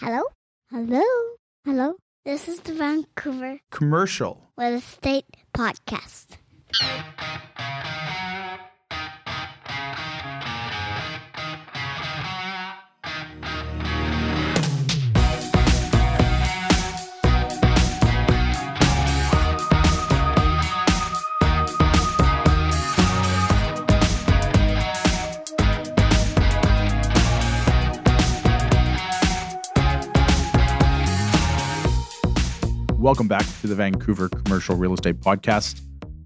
Hello? Hello? Hello? This is the Vancouver Commercial. with Real Estate Podcast. Welcome back to the Vancouver Commercial Real Estate Podcast.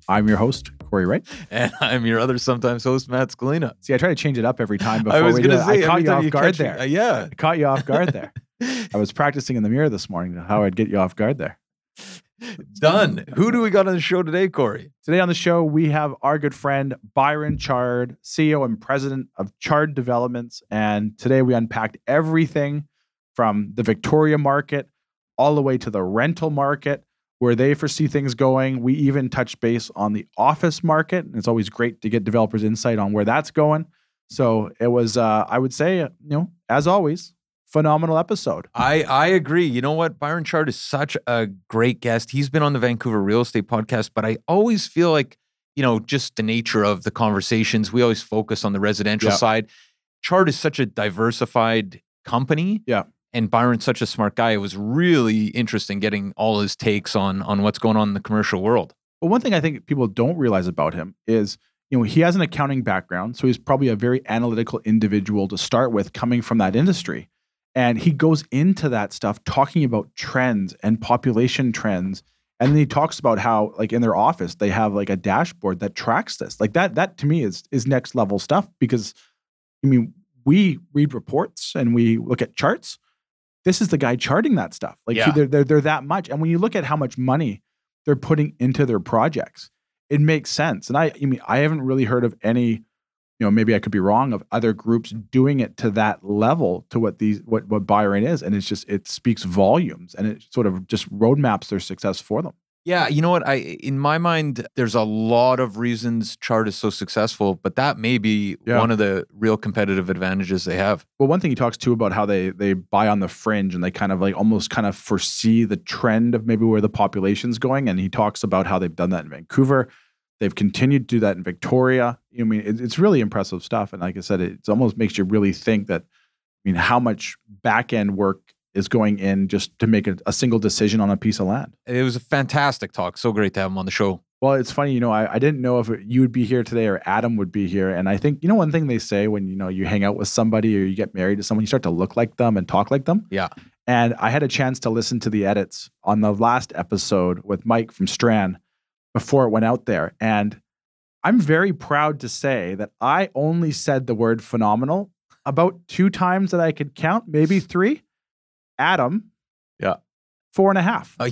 I'm your host, Corey Wright. And I'm your other sometimes host, Matt Scalina. See, I try to change it up every time before I was we going do say, I caught you off you guard me- there. uh, yeah. I caught you off guard there. I was practicing in the mirror this morning how I'd get you off guard there. Done. Who do we got on the show today, Corey? Today on the show, we have our good friend Byron Chard, CEO and president of Chard Developments. And today we unpacked everything from the Victoria market all the way to the rental market, where they foresee things going. We even touched base on the office market. And it's always great to get developers' insight on where that's going. So it was, uh, I would say, uh, you know, as always, phenomenal episode. I, I agree. You know what? Byron Chard is such a great guest. He's been on the Vancouver Real Estate Podcast, but I always feel like, you know, just the nature of the conversations, we always focus on the residential Yeah. side. Chard is such a diversified company. Yeah. And Byron's such a smart guy. It was really interesting getting all his takes on on what's going on in the commercial world. But one thing I think people don't realize about him is, you know, he has an accounting background, so he's probably a very analytical individual to start with, coming from that industry. And he goes into that stuff talking about trends and population trends. And then he talks about how, like in their office, they have like a dashboard that tracks this. Like that, that to me is is next level stuff because I mean, we read reports and we look at charts. This is the guy charting that stuff. Like Yeah. they're, they're they're that much. And when you look at how much money they're putting into their projects, it makes sense. And I, I mean, I haven't really heard of any, you know, maybe I could be wrong of other groups doing it to that level to what these what what Byron is, and it's just it speaks volumes, and it sort of just roadmaps their success for them. Yeah, you know what? I in my mind, there's a lot of reasons Chard is so successful, but that may be Yeah. one of the real competitive advantages they have. Well, one thing he talks too about how they they buy on the fringe and they kind of like almost kind of foresee the trend of maybe where the population's going, and he talks about how they've done that in Vancouver. They've continued to do that in Victoria. I mean, it, it's really impressive stuff. And like I said, it almost makes you really think that. I mean, how much back end work is going in just to make a, a single decision on a piece of land? It was a fantastic talk. So great to have him on the show. Well, it's funny, you know, I, I didn't know if you would be here today or Adam would be here. And I think, you know, one thing they say when, you know, you hang out with somebody or you get married to someone, you start to look like them and talk like them. Yeah. And I had a chance to listen to the edits on the last episode with Mike from Strand before it went out there. And I'm very proud to say that I only said the word phenomenal about two times that I could count, maybe three. Adam, Yeah. four and a half. Uh,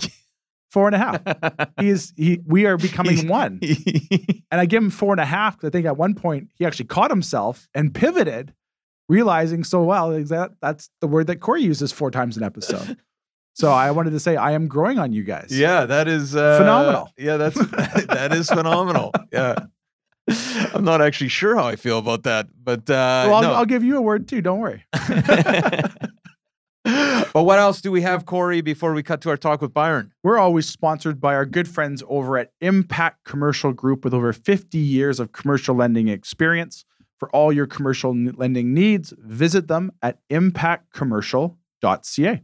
Four and a half. He is he we are becoming one. And I give him four and a half because I think at one point he actually caught himself and pivoted, realizing so well that that's the word that Corey uses four times an episode. so I wanted to say I am growing on you guys. yeah, that is uh, Phenomenal. Yeah, that's that is phenomenal. Yeah. I'm not actually sure how I feel about that, but uh, Well, I'll, no. I'll give you a word too. Don't worry. But what else do we have, Corey, before we cut to our talk with Byron? We're always sponsored by our good friends over at Impact Commercial Group with over 50 years of commercial lending experience. For all your commercial lending needs, visit them at impactcommercial.ca.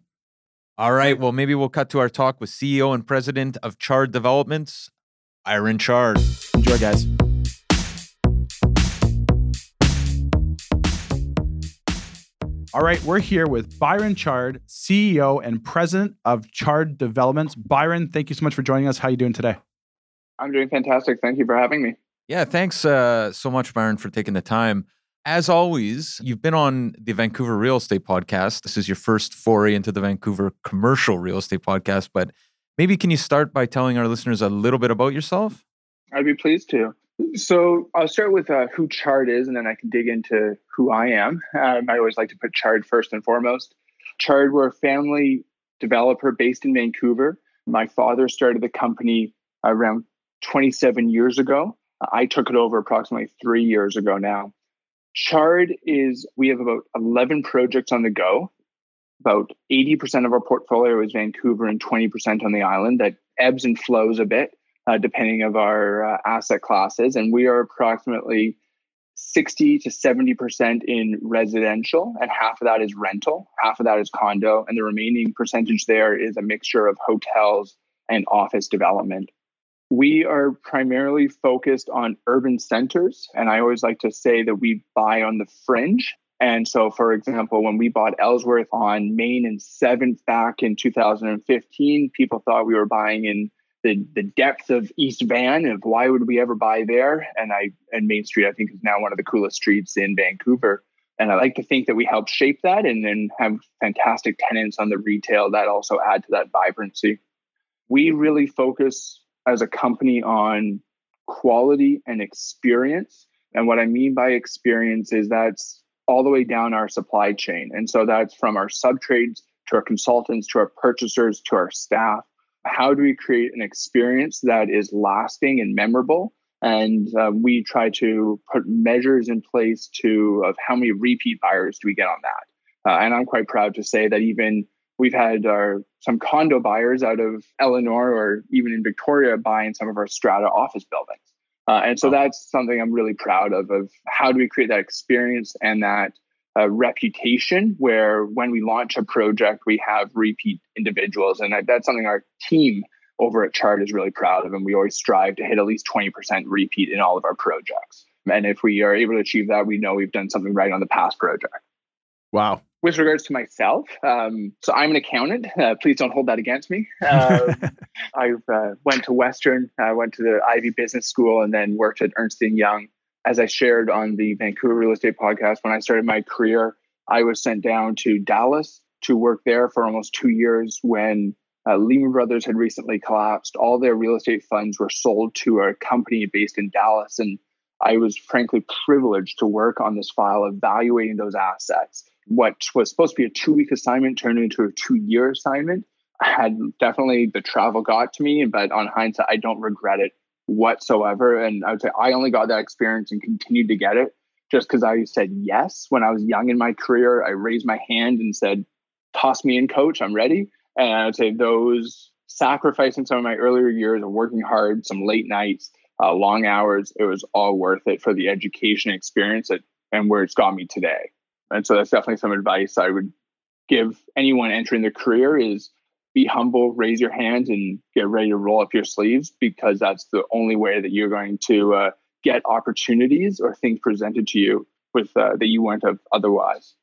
All right. Well, maybe we'll cut to our talk with CEO and president of Chard Developments, Byron Chard. Enjoy, guys. All right, we're here with Byron Chard, CEO and president of Chard Developments. Byron, thank you so much for joining us. How are you doing today? I'm doing fantastic. Thank you for having me. Yeah, thanks uh, so much, Byron, for taking the time. As always, you've been on the Vancouver Real Estate Podcast. This is your first foray into the Vancouver Commercial Real Estate Podcast, but maybe can you start by telling our listeners a little bit about yourself? I'd be pleased to. So I'll start with uh, who Chard is, and then I can dig into who I am. Um, I always like to put Chard first and foremost. Chard, we're a family developer based in Vancouver. My father started the company around 27 years ago. I took it over approximately three years ago now. Chard is, we have about 11 projects on the go. about 80% of our portfolio is Vancouver and 20% on the island. That ebbs and flows a bit uh, depending of our uh, asset classes, and we are approximately 60 to 70% in residential, and half of that is rental, half of that is condo, and the remaining percentage there is a mixture of hotels and office development. We are primarily focused on urban centers, and I always like to say that we buy on the fringe. And so, for example, when we bought Ellsworth on Main and 7th back in 2015, people thought we were buying in the, the depth of East Van of why would we ever buy there? And I and Main Street, I think, is now one of the coolest streets in Vancouver. And I like to think that we help shape that and then have fantastic tenants on the retail that also add to that vibrancy. We really focus as a company on quality and experience. And what I mean by experience is that's all the way down our supply chain. And so that's from our subtrades to our consultants to our purchasers to our staff. How do we create an experience that is lasting and memorable? And uh, we try to put measures in place to of how many repeat buyers do we get on that. Uh, and I'm quite proud to say that even we've had our some condo buyers out of Eleanor or even in Victoria buying some of our strata office buildings. Uh, and so that's something I'm really proud of, of how do we create that experience and that uh, reputation where when we launch a project, we have repeat individuals. And that's something our team over at Chard is really proud of. And we always strive to hit at least 20% repeat in all of our projects. And if we are able to achieve that, we know we've done something right on the past project. Wow with regards to myself, um, so I'm an accountant. Uh, please don't hold that against me. Um, I uh, went to Western, I went to the Ivey Business School, and then worked at Ernst and Young. As I shared on the Vancouver Real Estate Podcast, when I started my career, I was sent down to Dallas to work there for almost two years. When uh, Lehman Brothers had recently collapsed, all their real estate funds were sold to a company based in Dallas, and I was frankly privileged to work on this file evaluating those assets what was supposed to be a two week assignment turned into a two year assignment. I had definitely the travel got to me, but on hindsight, I don't regret it whatsoever. And I would say I only got that experience and continued to get it just because I said yes when I was young in my career. I raised my hand and said, "Toss me in, coach. I'm ready." And I would say those sacrificing some of my earlier years of working hard, some late nights, uh, long hours, it was all worth it for the education experience that, and where it's got me today. And so that's definitely some advice I would give anyone entering their career is be humble, raise your hand, and get ready to roll up your sleeves because that's the only way that you're going to uh, get opportunities or things presented to you with uh, that you wouldn't have otherwise.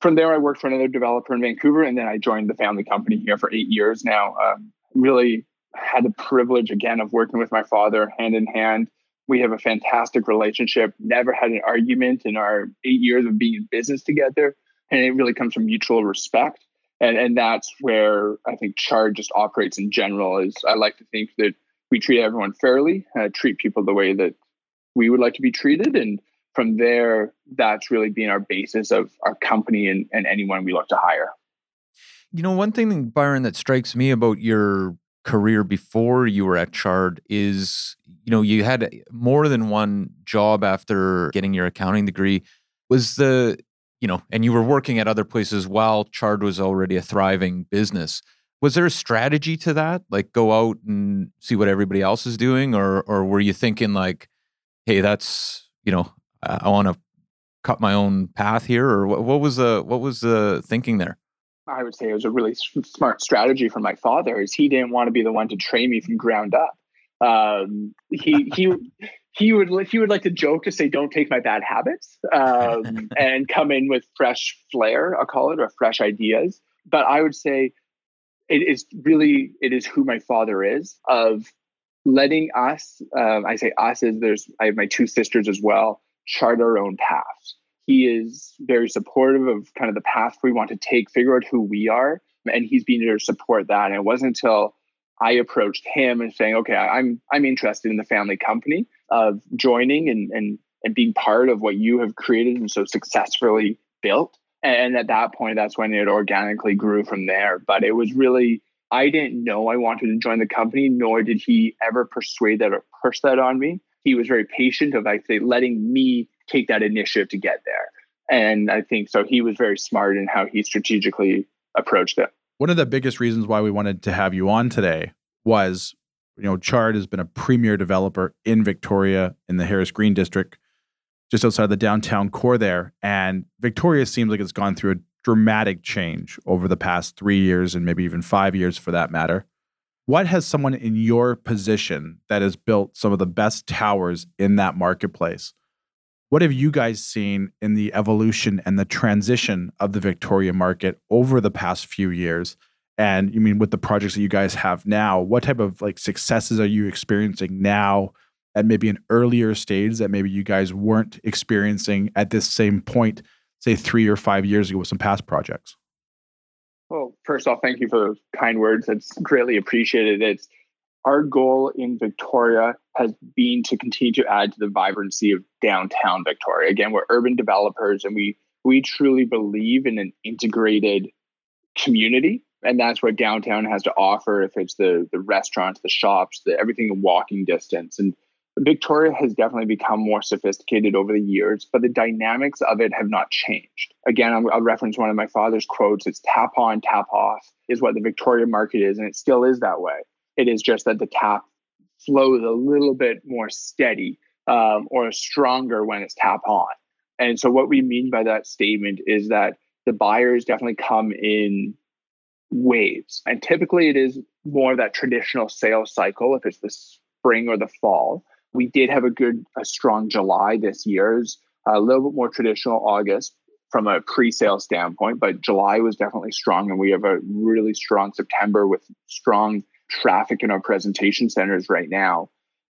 From there, I worked for another developer in Vancouver, and then I joined the family company here for eight years now. Um, really had the privilege again of working with my father hand in hand we have a fantastic relationship, never had an argument in our eight years of being in business together. And it really comes from mutual respect. And, and that's where I think Chard just operates in general is I like to think that we treat everyone fairly, uh, treat people the way that we would like to be treated. And from there, that's really been our basis of our company and, and anyone we look to hire. You know, one thing, Byron, that strikes me about your career before you were at Chard is, you know, you had more than one job after getting your accounting degree. Was the, you know, and you were working at other places while Chard was already a thriving business. Was there a strategy to that? Like go out and see what everybody else is doing, or or were you thinking like, hey, that's you know, I, I want to cut my own path here, or what, what was the what was the thinking there? I would say it was a really smart strategy from my father. Is he didn't want to be the one to train me from ground up. Um, he he he would he would like to joke to say, "Don't take my bad habits," um, and come in with fresh flair. I'll call it or fresh ideas. But I would say it is really it is who my father is of letting us. Um, I say us is there's I have my two sisters as well. Chart our own paths he is very supportive of kind of the path we want to take, figure out who we are, and he's been there to support that. And it wasn't until I approached him and saying, "Okay, I'm I'm interested in the family company of joining and and and being part of what you have created and so successfully built." And at that point, that's when it organically grew from there. But it was really I didn't know I wanted to join the company, nor did he ever persuade that or push that on me. He was very patient of I say letting me take that initiative to get there. And I think so. He was very smart in how he strategically approached it. One of the biggest reasons why we wanted to have you on today was, you know, Chard has been a premier developer in Victoria in the Harris Green district, just outside the downtown core there. And Victoria seems like it's gone through a dramatic change over the past three years and maybe even five years for that matter. What has someone in your position that has built some of the best towers in that marketplace? What have you guys seen in the evolution and the transition of the Victoria market over the past few years? And you mean with the projects that you guys have now, what type of like successes are you experiencing now at maybe an earlier stage that maybe you guys weren't experiencing at this same point, say three or five years ago with some past projects? Well, first off, thank you for kind words. That's greatly appreciated. It's our goal in Victoria has been to continue to add to the vibrancy of downtown Victoria. Again, we're urban developers and we we truly believe in an integrated community. And that's what downtown has to offer if it's the the restaurants, the shops, the everything in walking distance. And Victoria has definitely become more sophisticated over the years, but the dynamics of it have not changed. Again, I'll, I'll, reference one of my father's quotes it's tap on, tap off, is what the Victoria market is, and it still is that way. It is just that the tap flows a little bit more steady um, or stronger when it's tap on. And so, what we mean by that statement is that the buyers definitely come in waves. And typically, it is more of that traditional sales cycle if it's the spring or the fall we did have a good, a strong July this year. a little bit more traditional August from a pre-sale standpoint, but July was definitely strong, and we have a really strong September with strong traffic in our presentation centers right now.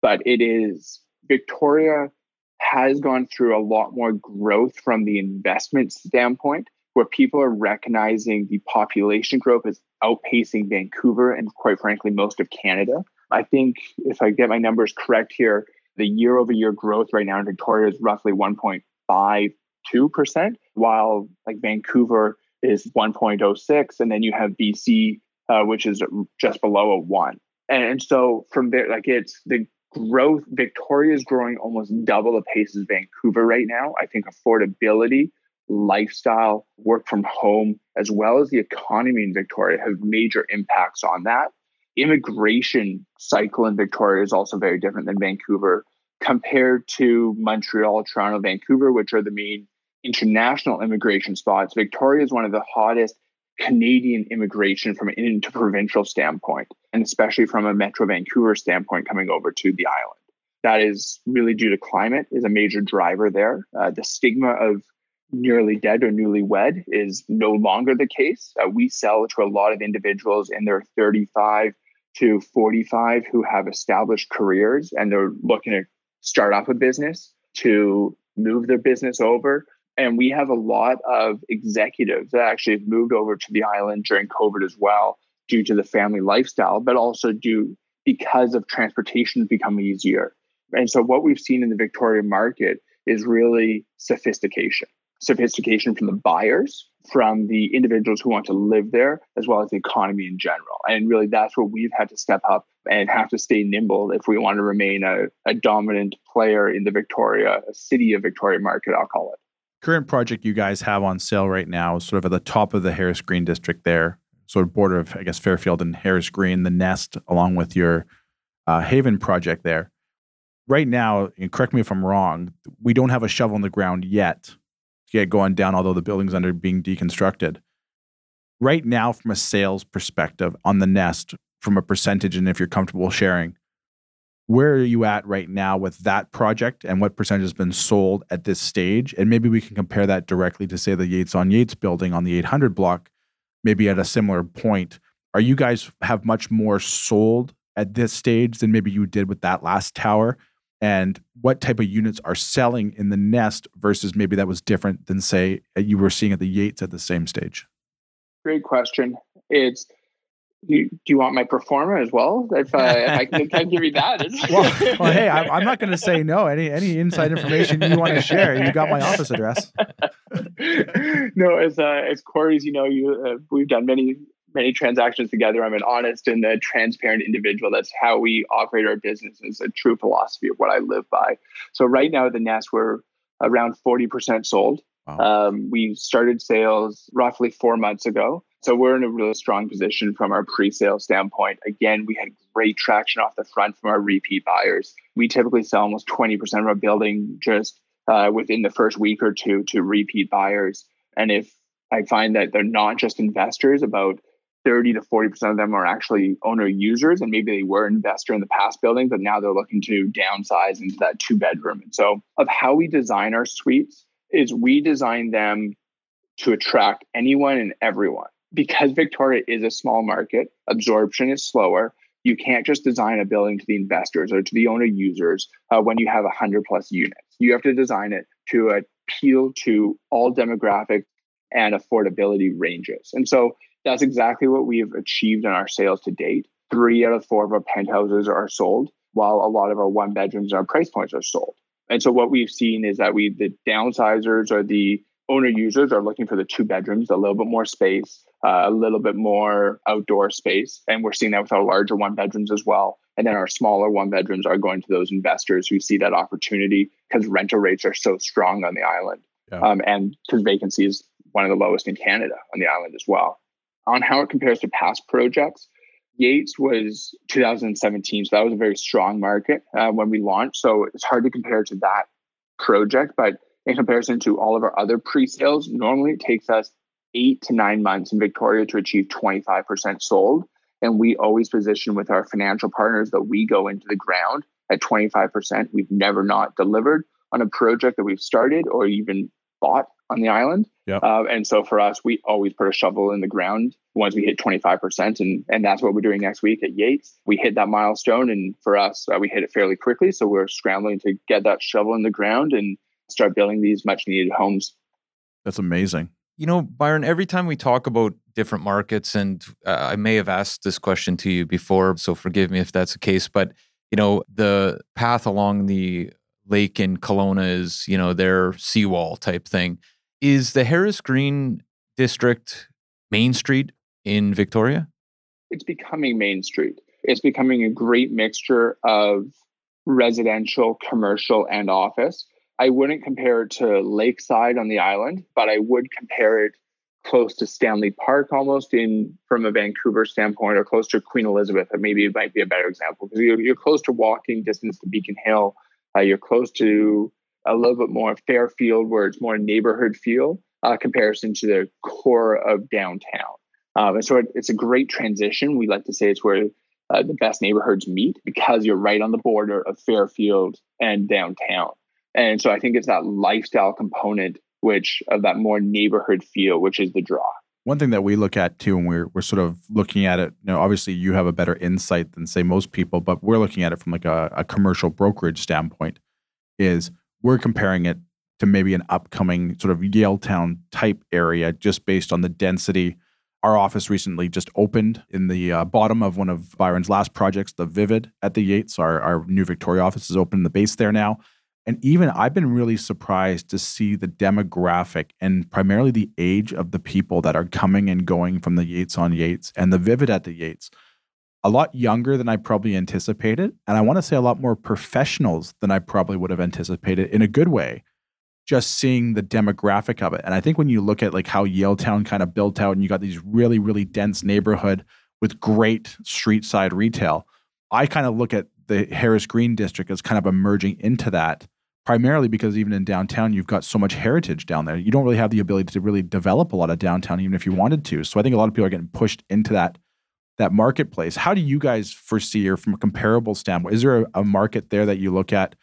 But it is Victoria has gone through a lot more growth from the investment standpoint, where people are recognizing the population growth is outpacing Vancouver and, quite frankly, most of Canada. I think if I get my numbers correct here, the year over year growth right now in Victoria is roughly 1.52%, while like Vancouver is 1.06. And then you have BC, uh, which is just below a one. And so from there, like it's the growth, Victoria is growing almost double the pace as Vancouver right now. I think affordability, lifestyle, work from home, as well as the economy in Victoria have major impacts on that immigration cycle in Victoria is also very different than Vancouver compared to Montreal, Toronto, Vancouver, which are the main international immigration spots. Victoria is one of the hottest Canadian immigration from an interprovincial standpoint, and especially from a Metro Vancouver standpoint coming over to the island. That is really due to climate is a major driver there. Uh, the stigma of nearly dead or newly wed is no longer the case. Uh, we sell to a lot of individuals in their 35 to 45 who have established careers and they're looking to start up a business to move their business over. And we have a lot of executives that actually have moved over to the island during COVID as well, due to the family lifestyle, but also due because of transportation becoming easier. And so what we've seen in the Victoria market is really sophistication sophistication from the buyers, from the individuals who want to live there, as well as the economy in general. And really, that's where we've had to step up and have to stay nimble if we want to remain a, a dominant player in the Victoria, a city of Victoria market, I'll call it. Current project you guys have on sale right now is sort of at the top of the Harris Green district there, sort of border of, I guess, Fairfield and Harris Green, the Nest, along with your uh, Haven project there. Right now, correct me if I'm wrong, we don't have a shovel in the ground yet get going down, although the building's under being deconstructed. Right now, from a sales perspective on the Nest, from a percentage, and if you're comfortable sharing, where are you at right now with that project and what percentage has been sold at this stage? And maybe we can compare that directly to, say, the Yates on Yates building on the 800 block, maybe at a similar point. Are you guys have much more sold at this stage than maybe you did with that last tower? and what type of units are selling in the nest versus maybe that was different than say you were seeing at the Yates at the same stage? Great question. It's you, do you want my pro forma as well? If, uh, if I can, can give you that. well, well, hey, I'm, I'm not going to say no. Any any inside information you want to share, you got my office address. no, as uh, as Corey's, you know, you uh, we've done many many transactions together. I'm an honest and a transparent individual. That's how we operate our business. Is a true philosophy of what I live by. So right now at the Nest, we're around 40% sold. Wow. Um, we started sales roughly four months ago. So we're in a really strong position from our pre-sale standpoint. Again, we had great traction off the front from our repeat buyers. We typically sell almost 20% of our building just uh, within the first week or two to repeat buyers. And if I find that they're not just investors, about 30 to 40% of them are actually owner users and maybe they were investor in the past building but now they're looking to downsize into that two bedroom and so of how we design our suites is we design them to attract anyone and everyone because victoria is a small market absorption is slower you can't just design a building to the investors or to the owner users uh, when you have 100 plus units you have to design it to appeal to all demographic and affordability ranges and so that's exactly what we've achieved in our sales to date. Three out of four of our penthouses are sold, while a lot of our one bedrooms and our price points are sold. And so what we've seen is that we the downsizers or the owner users are looking for the two bedrooms, a little bit more space, uh, a little bit more outdoor space, and we're seeing that with our larger one bedrooms as well. And then our smaller one bedrooms are going to those investors who see that opportunity because rental rates are so strong on the island, yeah. um, and because vacancy is one of the lowest in Canada on the island as well on how it compares to past projects, Yates was 2017, so that was a very strong market uh, when we launched. So it's hard to compare to that project, but in comparison to all of our other pre-sales, normally it takes us eight to nine months in Victoria to achieve 25% sold. And we always position with our financial partners that we go into the ground at 25%. We've never not delivered on a project that we've started or even bought on the island. Yep. Uh, and so for us, we always put a shovel in the ground once we hit 25%. And, and that's what we're doing next week at Yates. We hit that milestone. And for us, uh, we hit it fairly quickly. So we're scrambling to get that shovel in the ground and start building these much needed homes. That's amazing. You know, Byron, every time we talk about different markets, and uh, I may have asked this question to you before, so forgive me if that's the case, but you know, the path along the lake in Kelowna is, you know, their seawall type thing. Is the Harris Green district Main Street in Victoria? It's becoming Main Street. It's becoming a great mixture of residential, commercial, and office. I wouldn't compare it to Lakeside on the island, but I would compare it close to Stanley Park almost in from a Vancouver standpoint or close to Queen Elizabeth. But maybe it might be a better example because you're, you're close to walking distance to Beacon Hill. Uh, you're close to a little bit more Fairfield where it's more neighborhood feel uh, comparison to the core of downtown. Um, and so it, it's a great transition. We like to say it's where uh, the best neighborhoods meet because you're right on the border of Fairfield and downtown. And so I think it's that lifestyle component, which of that more neighborhood feel, which is the draw. One thing that we look at too, and we're we're sort of looking at it. You know, obviously you have a better insight than say most people, but we're looking at it from like a, a commercial brokerage standpoint. Is we're comparing it to maybe an upcoming sort of Yaletown type area just based on the density. Our office recently just opened in the uh, bottom of one of Byron's last projects, the Vivid at the Yates. Our, our new Victoria office is open in the base there now. And even I've been really surprised to see the demographic and primarily the age of the people that are coming and going from the Yates on Yates and the Vivid at the Yates a lot younger than I probably anticipated. And I want to say a lot more professionals than I probably would have anticipated in a good way, just seeing the demographic of it. And I think when you look at like how Yaletown kind of built out and you got these really, really dense neighborhood with great street side retail, I kind of look at the Harris Green district as kind of emerging into that primarily because even in downtown you've got so much heritage down there you don't really have the ability to really develop a lot of downtown even if you wanted to so i think a lot of people are getting pushed into that that marketplace. How do you guys foresee, or from a comparable standpoint, is there a, a, market there that you look at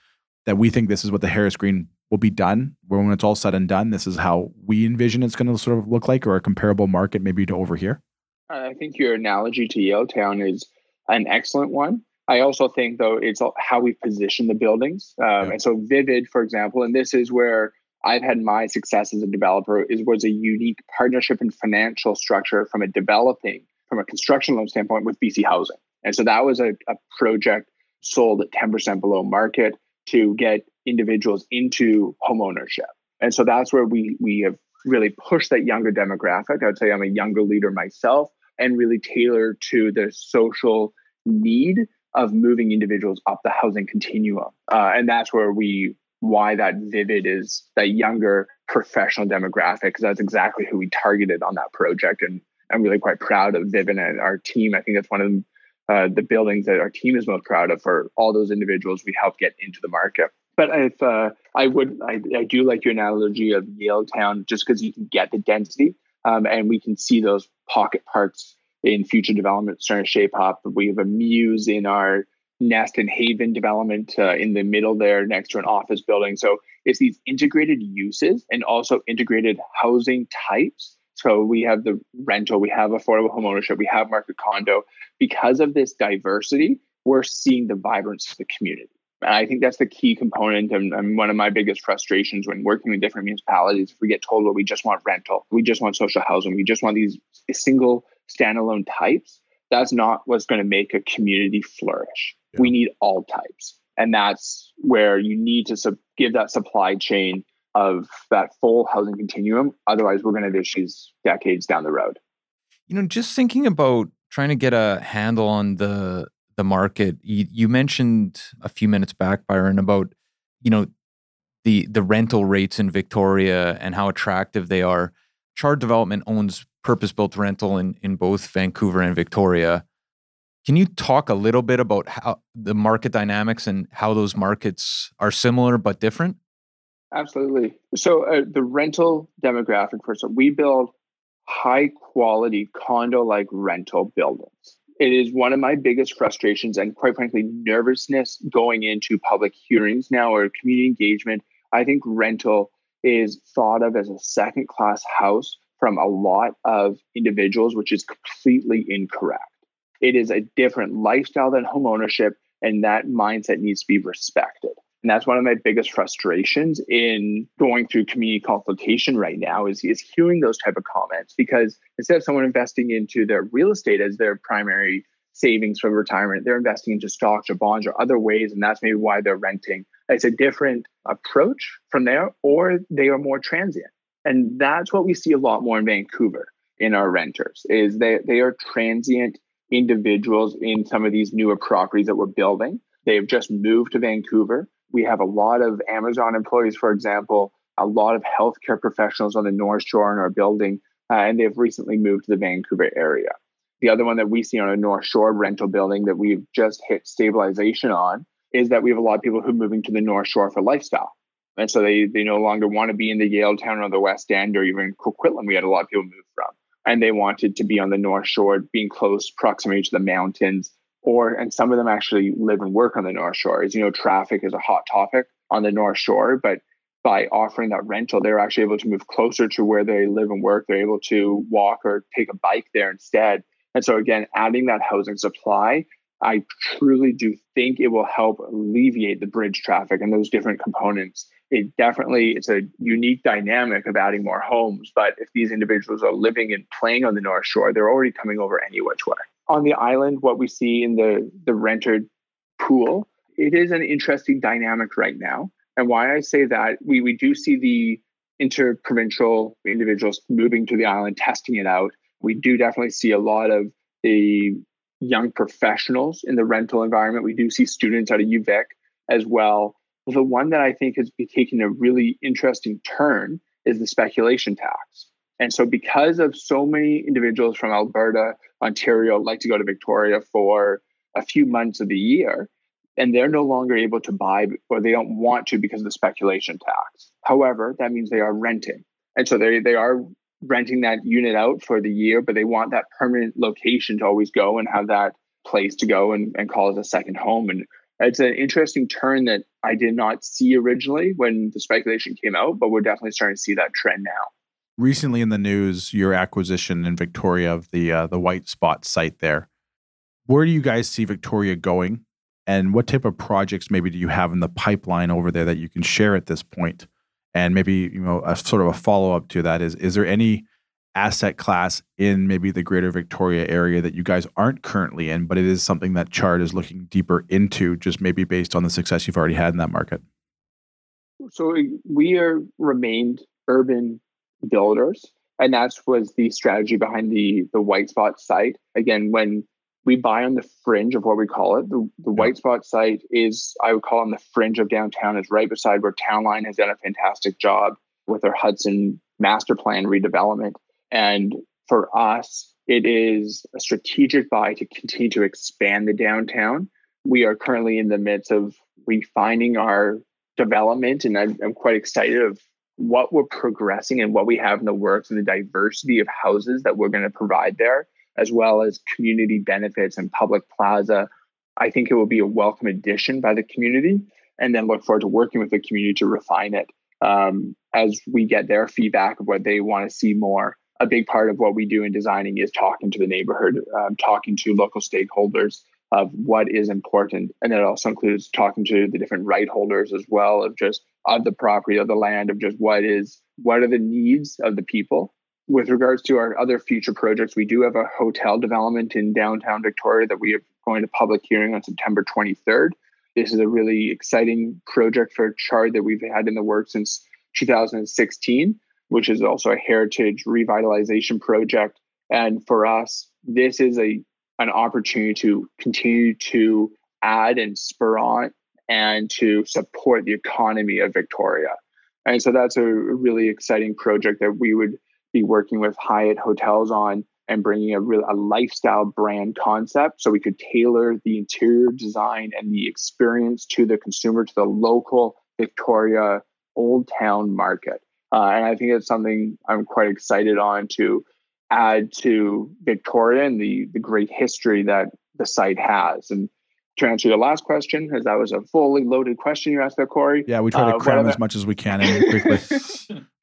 that we think this is what the Harris Green will be done? When it's all said and done, this is how we envision it's going to sort of look like, or a comparable market maybe to over here? I think your analogy to Yaletown is an excellent one. I also think, though, it's how we position the buildings. Um, yeah. And so, Vivid, for example, and this is where I've had my success as a developer is was a unique partnership and financial structure from a developing from a construction loan standpoint with BC Housing. And so that was a, a project sold at 10% below market to get individuals into home ownership. And so that's where we we have really pushed that younger demographic. I would say I'm a younger leader myself and really tailor to the social need of moving individuals up the housing continuum. Uh, and that's where we why that vivid is that younger professional demographic because that's exactly who we targeted on that project and I'm really quite proud of vivid and our team. I think that's one of uh, the buildings that our team is most proud of for all those individuals we help get into the market. But if uh, I would, I, I, do like your analogy of Yaletown just because you can get the density, um, and we can see those pocket parks in future development starting to shape up. We have a mews in our Nest and Haven development uh, in the middle there, next to an office building. So it's these integrated uses and also integrated housing types. So we have the rental, we have affordable homeownership, we have market condo. Because of this diversity, we're seeing the vibrance of the community. And I think that's the key component and, and, one of my biggest frustrations when working with different municipalities. If we get told, well, we just want rental, we just want social housing, we just want these single standalone types, that's not what's going to make a community flourish. Yeah. We need all types. And that's where you need to sub- give that supply chain of that full housing continuum. Otherwise, we're going to have issues decades down the road. You know, just thinking about trying to get a handle on the the market. You, you mentioned a few minutes back, Byron, about you know the the rental rates in Victoria and how attractive they are. Chard Development owns purpose built rental in in both Vancouver and Victoria. Can you talk a little bit about how the market dynamics and how those markets are similar but different? Absolutely. So uh, the rental demographic first, we build high quality condo like rental buildings it is one of my biggest frustrations and quite frankly nervousness going into public hearings now or community engagement i think rental is thought of as a second class house from a lot of individuals which is completely incorrect it is a different lifestyle than homeownership and that mindset needs to be respected and that's one of my biggest frustrations in going through community consultation right now is, is hearing those type of comments because instead of someone investing into their real estate as their primary savings for retirement, they're investing into stocks or bonds or other ways. And that's maybe why they're renting. It's a different approach from there, or they are more transient. And that's what we see a lot more in Vancouver in our renters is they, they are transient individuals in some of these newer properties that we're building. They've just moved to Vancouver we have a lot of Amazon employees, for example, a lot of healthcare professionals on the North Shore in our building, uh, and they've recently moved to the Vancouver area. The other one that we see on a North Shore rental building that we've just hit stabilization on is that we have a lot of people who are moving to the North Shore for lifestyle. And so they, they no longer want to be in the Yaletown or the West End or even Coquitlam. We had a lot of people move from. And they wanted to be on the North Shore, being close proximity to the mountains, or and some of them actually live and work on the North Shore. As you know, traffic is a hot topic on the North Shore, but by offering that rental, they're actually able to move closer to where they live and work. They're able to walk or take a bike there instead. And so again, adding that housing supply, I truly do think it will help alleviate the bridge traffic and those different components. It definitely it's a unique dynamic of adding more homes, but if these individuals are living and playing on the North Shore, they're already coming over any which way on the island, what we see in the, the rented pool, it is an interesting dynamic right now. And why I say that, we, we do see the interprovincial individuals moving to the island, testing it out. We do definitely see a lot of the young professionals in the rental environment. We do see students out of UVic as well. The one that I think has been taking a really interesting turn is the speculation tax. And so, because of so many individuals from Alberta, Ontario like to go to Victoria for a few months of the year, and they're no longer able to buy or they don't want to because of the speculation tax. However, that means they are renting. And so they, they are renting that unit out for the year, but they want that permanent location to always go and have that place to go and, and call it a second home. And it's an interesting turn that I did not see originally when the speculation came out, but we're definitely starting to see that trend now recently in the news your acquisition in Victoria of the uh, the White Spot site there. Where do you guys see Victoria going, and what type of projects maybe do you have in the pipeline over there that you can share at this point? And maybe you know a sort of a follow up to that is is there any asset class in maybe the greater Victoria area that you guys aren't currently in, but it is something that Chard is looking deeper into, just maybe based on the success you've already had in that market? So we are remained urban builders. And that was the strategy behind the the white spot site. Again, when we buy on the fringe of what we call it, the, the white spot site is I would call on the fringe of downtown, is right beside where Townline has done a fantastic job with their Hudson master plan redevelopment. And for us, It is a strategic buy to continue to expand the downtown. We are currently in the midst of refining our development, and I'm, I'm quite excited of what we're progressing and what we have in the works and the diversity of houses that we're going to provide there, as well as community benefits and public plaza. I think it will be a welcome addition by the community, and then look forward to working with the community to refine it um, as we get their feedback of what they want to see more. A big part of what we do in designing is talking to the neighborhood, um, talking to local stakeholders of what is important. And it also includes talking to the different right holders as well of just of the property of the land of just what is what are the needs of the people. With regards to our other future projects, we do have a hotel development in downtown Victoria that we are going to public hearing on September 23rd. This is a really exciting project for Chard that we've had in the works since 2016, which is also a heritage revitalization project. And for us, this is a an opportunity to continue to add and spur on and to support the economy of Victoria. And so that's a really exciting project that we would be working with Hyatt Hotels on and bringing a real a lifestyle brand concept so we could tailor the interior design and the experience to the consumer to the local Victoria Old Town market. Uh, and I think it's something I'm quite excited on to add to Victoria and the the great history that the site has. And to answer your last question, as that was a fully loaded question you asked there, Corey. Yeah, we try to uh, cram as much as we can in quickly.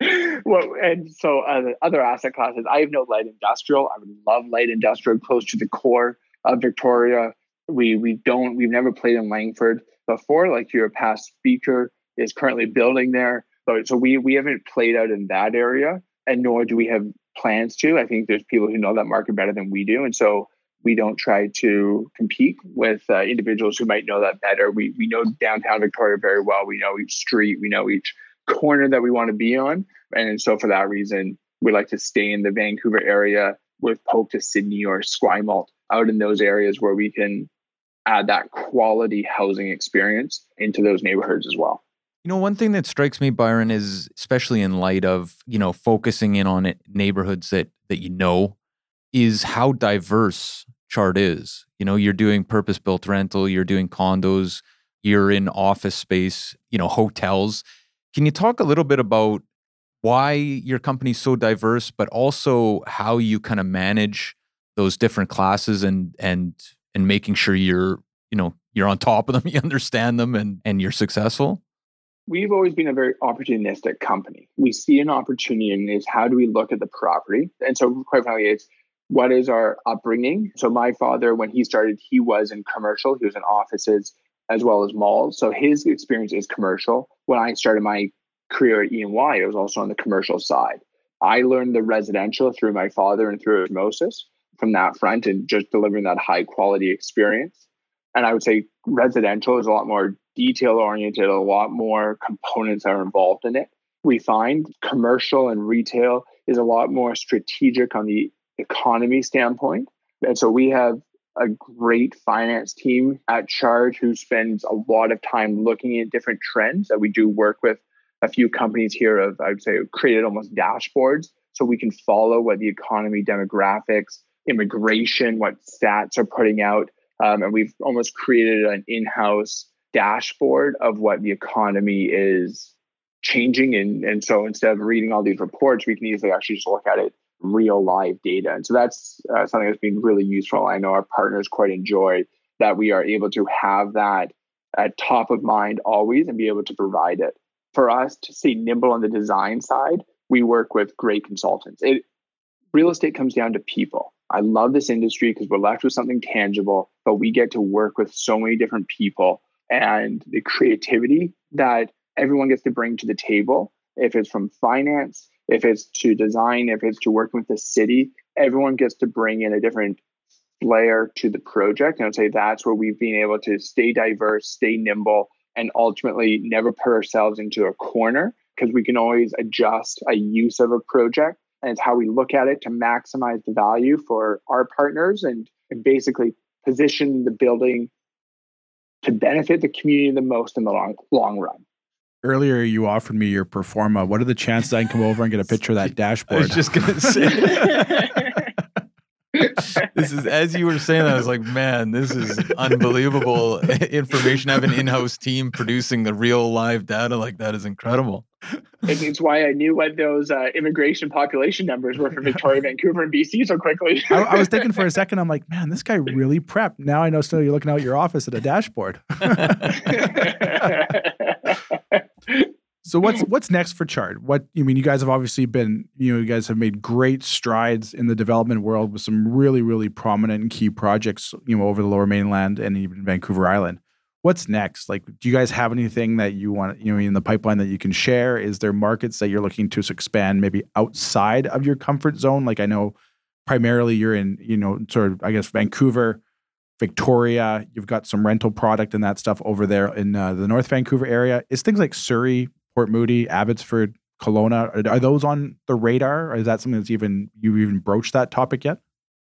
well, and so uh, other asset classes, I have no light industrial. I would love light industrial close to the core of Victoria. We we don't we've never played in Langford before. Like your past speaker is currently building there, but so we we haven't played out in that area, and nor do we have plans to. I think there's people who know that market better than we do, and so we don't try to compete with uh, individuals who might know that better. We we know downtown Victoria very well. We know each street. We know each corner that we want to be on, and so for that reason, we like to stay in the Vancouver area with Pope to Sidney or Esquimalt, out in those areas where we can add that quality housing experience into those neighborhoods as well. You know, one thing that strikes me, Byron, is especially in light of you know focusing in on it, neighborhoods that that you know, is how diverse Chard is. You know, you're doing purpose built rental, you're doing condos, you're in office space, you know, hotels. Can you talk a little bit about why your company's so diverse, but also how you kind of manage those different classes and and and making sure you're you know you're on top of them, you understand them, and and you're successful? We've always been a very opportunistic company. We see an opportunity and is how do we look at the property? And so quite frankly, it's what is our upbringing? So my father, when he started, he was in commercial. He was in offices as well as malls. So his experience is commercial. When I started my career at EY, it was also on the commercial side. I learned the residential through my father and through osmosis from that front and just delivering that high quality experience. And I would say residential is a lot more detail oriented, a lot more components are involved in it. We find commercial and retail is a lot more strategic on the economy standpoint. And so we have a great finance team at Chard who spends a lot of time looking at different trends that we do work with a few companies here of I would say created almost dashboards so we can follow what the economy demographics immigration what stats are putting out um, and we've almost created an in-house dashboard of what the economy is changing. And, and so instead of reading all these reports, we can easily actually just look at it real live data. And so that's uh, something that's been really useful. I know our partners quite enjoy that we are able to have that at top of mind always and be able to provide it. For us to stay nimble on the design side, we work with great consultants. It, real estate comes down to people. I love this industry because we're left with something tangible, but we get to work with so many different people and the creativity that everyone gets to bring to the table. If it's from finance, if it's to design, if it's to working with the city, everyone gets to bring in a different layer to the project. And I'd say that's where we've been able to stay diverse, stay nimble, and ultimately never put ourselves into a corner because we can always adjust a use of a project. And it's how we look at it to maximize the value for our partners and, and basically position the building to benefit the community the most in the long long run. Earlier, you offered me your pro forma. What are the chances I can come over and get a picture of that dashboard? I was just gonna say. this is as you were saying that, I was like, man, this is unbelievable information. I have an in-house team producing the real live data like that is incredible. It's why I knew what those uh, immigration population numbers were for Victoria, Vancouver, and BC so quickly. I, I, was thinking for a second, I'm like, man, this guy really prepped. Now I know. So you're looking out your office at a dashboard. So what's what's next for Chard? What you I mean? You guys have obviously been, you know, you guys have made great strides in the development world with some really, really prominent and key projects, you know, over the Lower Mainland and even Vancouver Island. What's next? Like, do you guys have anything that you want, you know, in the pipeline that you can share? Is there markets that you're looking to expand maybe outside of your comfort zone? Like, I know primarily you're in, you know, sort of, I guess Vancouver, Victoria. You've got some rental product and that stuff over there in uh, the North Vancouver area. Is things like Surrey Port Moody, Abbotsford, Kelowna. Are, those on the radar? Or is that something that's even you even broached that topic yet?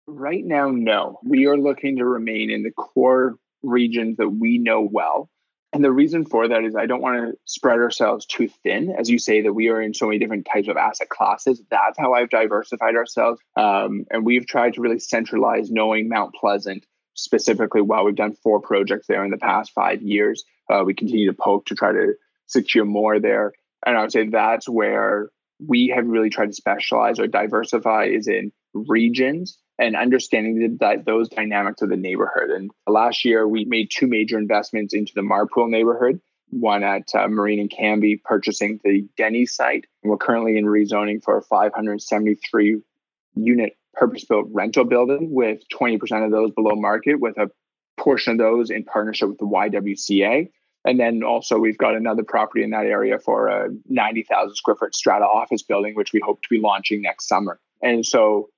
Right now, no. We are looking to remain in the core regions that we know well. And the reason for that is I don't want to spread ourselves too thin. As you say, that we are in so many different types of asset classes. That's how I've diversified ourselves. Um, and we've tried to really centralize knowing Mount Pleasant specifically while We've done four projects there in the past five years. Uh, we continue to poke to try to secure more there. And I would say that's where we have really tried to specialize or diversify is in regions and understanding that those dynamics of the neighborhood. And last year we made two major investments into the Marpole neighborhood. One at uh, Marine and Cambie, purchasing the Denny site. And we're currently in rezoning for a 573 unit purpose built rental building with 20% of those below market, with a portion of those in partnership with the YWCA. And then also we've got another property in that area for a 90,000 square foot strata office building, which we hope to be launching next summer. And so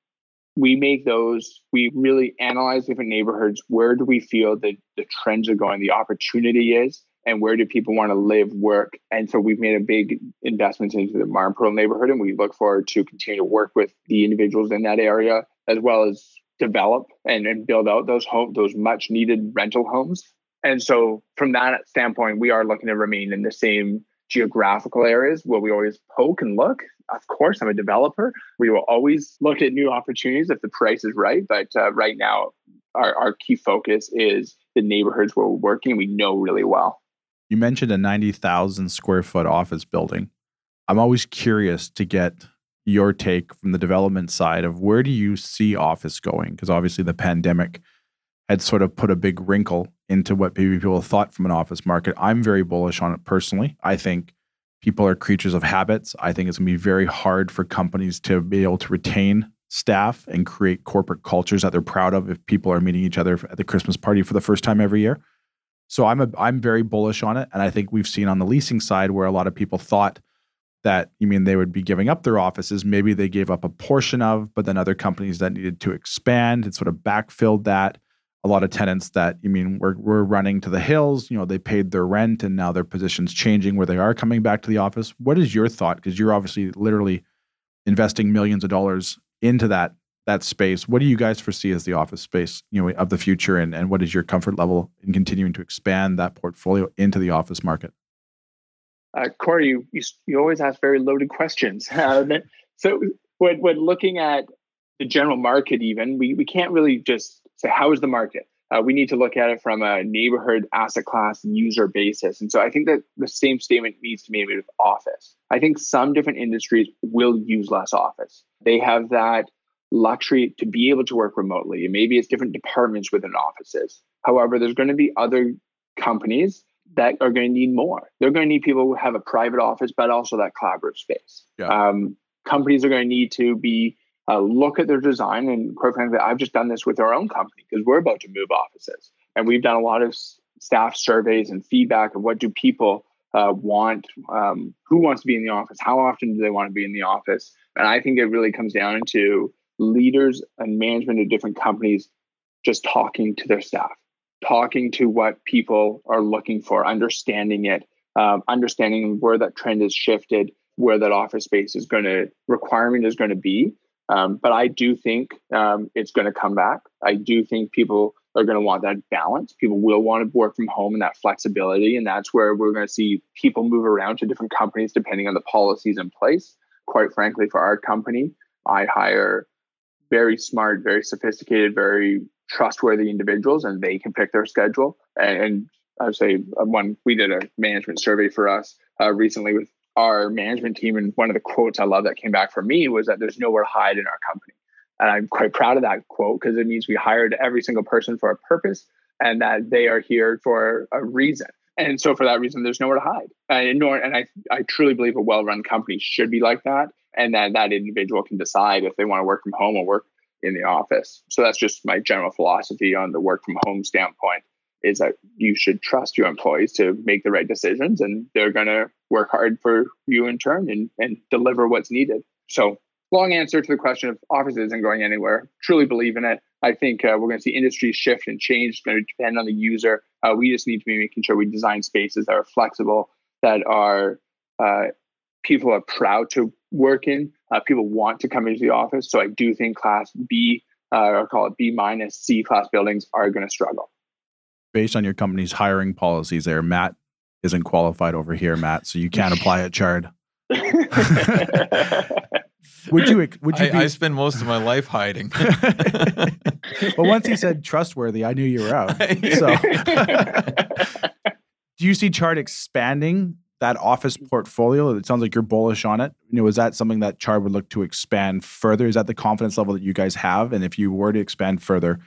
we make those, we really analyze different neighborhoods. Where do we feel that the trends are going, the opportunity is, and where do people want to live, work? And so we've made a big investment into the Marpole neighborhood, and we look forward to continue to work with the individuals in that area as well as develop and, and build out those home those much needed rental homes and so, from that standpoint, we are looking to remain in the same geographical areas where we always poke and look. Of course, I'm a developer. We will always look at new opportunities if the price is right. But uh, right now, our, our key focus is the neighborhoods where we're working we know really well. You mentioned a 90,000 square foot office building. I'm always curious to get your take from the development side of where do you see office going? Because obviously the pandemic had sort of put a big wrinkle into what maybe people thought from an office market. I'm very bullish on it personally. I think people are creatures of habits. I think it's going to be very hard for companies to be able to retain staff and create corporate cultures that they're proud of if people are meeting each other at the Christmas party for the first time every year. So I'm a, I'm very bullish on it and I think we've seen on the leasing side where a lot of people thought that you mean they would be giving up their offices maybe they gave up a portion of but then other companies that needed to expand and sort of backfilled that a lot of tenants that you mean we're, we're running to the hills you know they paid their rent and now their position's changing where they are coming back to the office. What is your thought? Because you're obviously literally investing millions of dollars into that that space. What do you guys foresee as the office space you know of the future and, and what is your comfort level in continuing to expand that portfolio into the office market? Uh, corey you, you, you always ask very loaded questions. Um, so when, when looking at the general market even we, we can't really just say how is the market? Uh, we need to look at it from a neighborhood asset class user basis. And so i think that the same statement needs to be made with office. I think some different industries will use less office. They have that luxury to be able to work remotely. And maybe it's different departments within offices. However there's going to be other companies that are going to need more. They're going to need people who have a private office but also that collaborative space. Yeah. um, companies are going to need to be uh, look at their design. And quite frankly, I've just done this with our own company because we're about to move offices. And we've done a lot of s- staff surveys and feedback of what do people uh, want, um, who wants to be in the office, how often do they want to be in the office. And I think it really comes down to leaders and management of different companies just talking to their staff, talking to what people are looking for, understanding it, um, understanding where that trend has shifted, where that office space is going to requirement is going to be um, but I do think um, it's going to come back. I do think people are going to want that balance. People will want to work from home and that flexibility. And that's where we're going to see people move around to different companies depending on the policies in place. Quite frankly, for our company, I hire very smart, very sophisticated, very trustworthy individuals, and they can pick their schedule. And, and I would say uh, one we did a management survey for us uh, recently with our management team, and one of the quotes I love that came back from me was that there's nowhere to hide in our company. And I'm quite proud of that quote because it means we hired every single person for a purpose and that they are here for a reason. And so for that reason, there's nowhere to hide. And, nor, and I, I truly believe a well-run company should be like that. And that that individual can decide if they want to work from home or work in the office. So that's just my general philosophy on the work from home standpoint is that you should trust your employees to make the right decisions and they're going to work hard for you in turn and, and deliver what's needed. So long answer to the question of office isn't going anywhere. Truly believe in it. I think uh, we're going to see industry shift and change. It's going to depend on the user. Uh, we just need to be making sure we design spaces that are flexible, that are uh, people are proud to work in. Uh, people want to come into the office. So I do think Class B, uh, or call it B minus C class buildings, are going to struggle. Based on your company's hiring policies, there, Matt isn't qualified over here, Matt. So you can't apply at Chard. would you? Would you? I, be, I spend most of my life hiding. well, once he said trustworthy, I knew you were out. So, do you see Chard expanding that office portfolio? It sounds like you're bullish on it. You know, is that something that Chard would look to expand further? Is that the confidence level that you guys have? And if you were to expand further,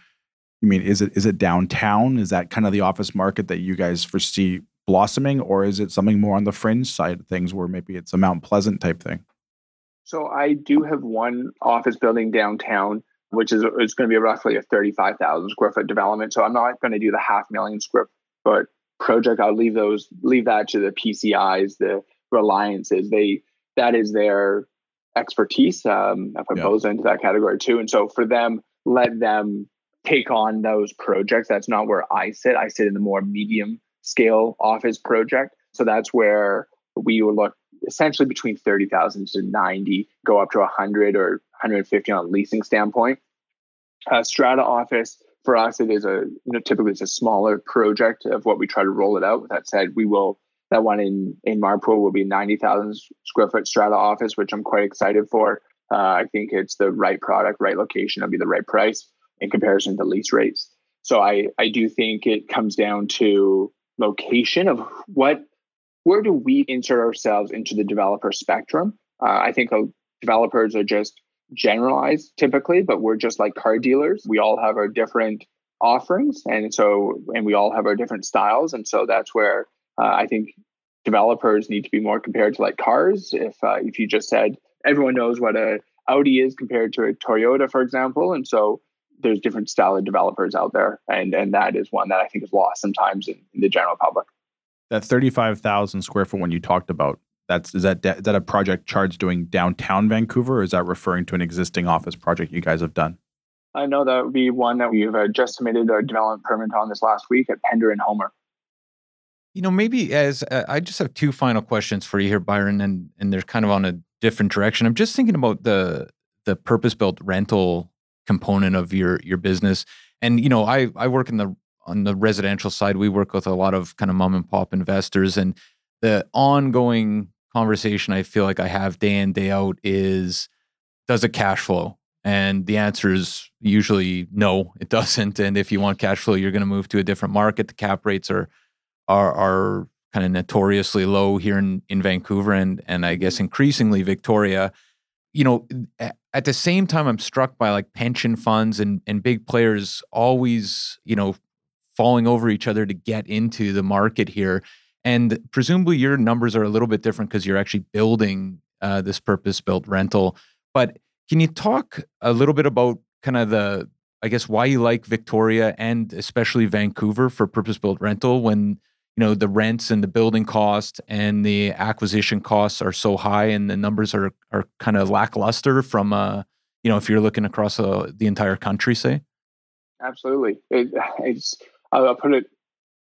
you mean is it is it downtown? Is that kind of the office market that you guys foresee blossoming, or is it something more on the fringe side of things where maybe it's a Mount Pleasant type thing? So I do have one office building downtown, which is it's going to be roughly a 35,000 square foot development. So I'm not going to do the half million square foot project. I'll leave those leave that to the PCIs, the Reliances. They that is their expertise. Um, I put yeah. into that category too. And so for them, let them take on those projects. That's not where I sit. I sit in the more medium scale office project. So that's where we will look essentially between 30,000 to 90, go up to 100 or 150 on a leasing standpoint. Uh, Strata office for us, it is a you know typically it's a smaller project of what we try to roll it out. With that said, we will that one in in Marpole will be 90,000 square foot Strata office, which I'm quite excited for. Uh, I think it's the right product, right location, it'll be the right price in comparison to lease rates. So I I do think it comes down to location of what where do we insert ourselves into the developer spectrum? Uh, I think uh, developers are just generalized typically, but we're just like car dealers. We all have our different offerings, and so and we all have our different styles, and so that's where uh, I think developers need to be more compared to like cars. If uh, if you just said everyone knows what a Audi is compared to a Toyota, for example, and so there's different style of developers out there, and and that is one that I think is lost sometimes in, in the general public that 35,000 square foot one you talked about, that's is that is that a project Chard's doing downtown Vancouver, or is that referring to an existing office project you guys have done? I know that would be one that we've uh, just submitted a development permit on this last week at Pender and Homer. You know, maybe as uh, I just have two final questions for you here, Byron, and and they're kind of on a different direction. I'm just thinking about the the purpose built rental component of your your business, and you know, I I work in the on the residential side, we work with a lot of kind of mom and pop investors, and the ongoing conversation I feel like I have day in day out is, does it cash flow? And the answer is usually no, it doesn't. And if you want cash flow, you're going to move to a different market. The cap rates are are are kind of notoriously low here in, in Vancouver and and I guess increasingly Victoria. You know, eh, at the same time, I'm struck by like pension funds and and big players always, you know, falling over each other to get into the market here. And presumably your numbers are a little bit different because you're actually building uh, this purpose built rental. But can you talk a little bit about kind of the, I guess, why you like Victoria and especially Vancouver for purpose built rental when you know the rents and the building cost and the acquisition costs are so high and the numbers are are kind of lackluster from uh you know if you're looking across uh, the entire country say absolutely it, it's I'll put it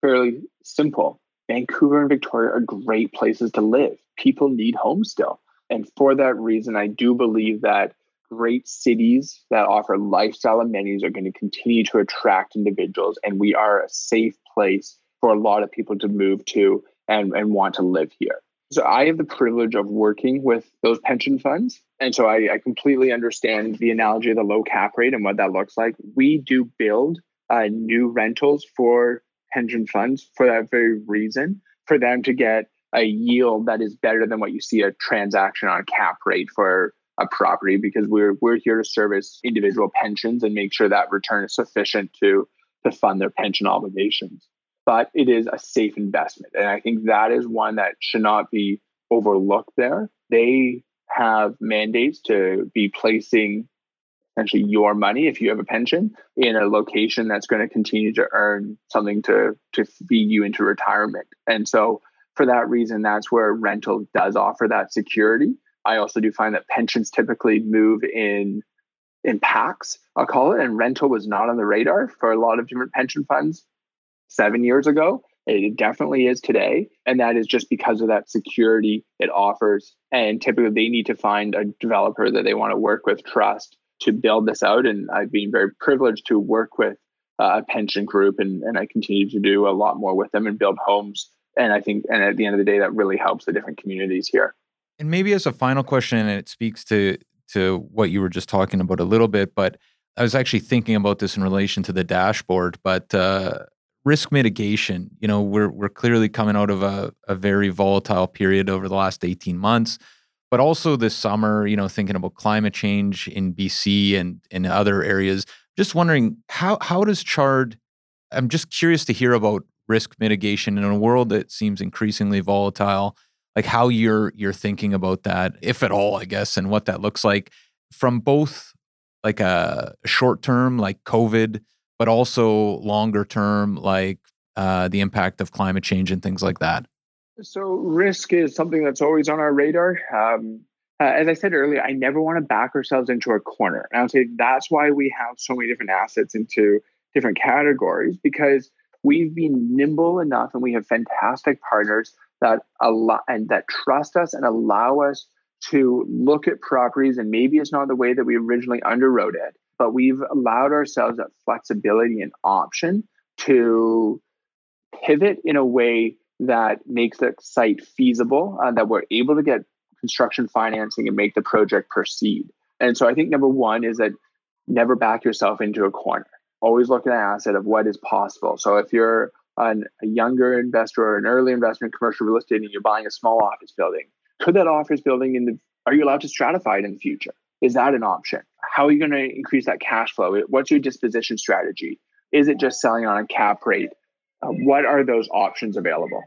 fairly simple. Vancouver and Victoria are great places to live. People need homes still. And for that reason, I do believe that great cities that offer lifestyle amenities are going to continue to attract individuals. And we are a safe place for a lot of people to move to and, and want to live here. So I have the privilege of working with those pension funds. And so I, I, completely understand the analogy of the low cap rate and what that looks like. We do build uh, new rentals for pension funds for that very reason, for them to get a yield that is better than what you see a transaction on cap rate for a property because we're we're here to service individual pensions and make sure that return is sufficient to to fund their pension obligations. But it is a safe investment. And I think that is one that should not be overlooked there. They have mandates to be placing essentially your money if you have a pension in a location that's going to continue to earn something to to feed you into retirement. And so for that reason, that's where rental does offer that security. I also do find that pensions typically move in in packs, I'll call it, and rental was not on the radar for a lot of different pension funds seven years ago. It definitely is today. And that is just because of that security it offers. And typically they need to find a developer that they want to work with, trust to build this out. And I've been very privileged to work with a pension group and, and I continue to do a lot more with them and build homes. And I think, and at the end of the day, that really helps the different communities here. And maybe as a final question, and it speaks to to what you were just talking about a little bit, but I was actually thinking about this in relation to the dashboard. But uh, risk mitigation, you know, we're we're clearly coming out of a, a very volatile period over the last 18 months. But also this summer, you know, thinking about climate change in BC and in other areas. Just wondering how how does Chard I'm just curious to hear about risk mitigation in a world that seems increasingly volatile like how you're you're thinking about that if at all i guess and what that looks like from both like a short term like covid but also longer term like uh, the impact of climate change and things like that. So risk is something that's always on our radar. Um, uh, as i said earlier i never want to back ourselves into a corner and i would say that's why we have so many different assets into different categories because we've been nimble enough and we have fantastic partners that allow and that trust us and allow us to look at properties and maybe it's not the way that we originally underwrote it but we've allowed ourselves that flexibility and option to pivot in a way that makes the site feasible uh, that we're able to get construction financing and make the project proceed. And so i think number one is that never back yourself into a corner. Always look at an asset of what is possible. So if you're an, a younger investor or an early investor in commercial real estate and you're buying a small office building, could that office building in the are you allowed to stratify it in the future? Is that an option? How are you going to increase that cash flow? What's your disposition strategy? Is it just selling on a cap rate? Uh, what are those options available?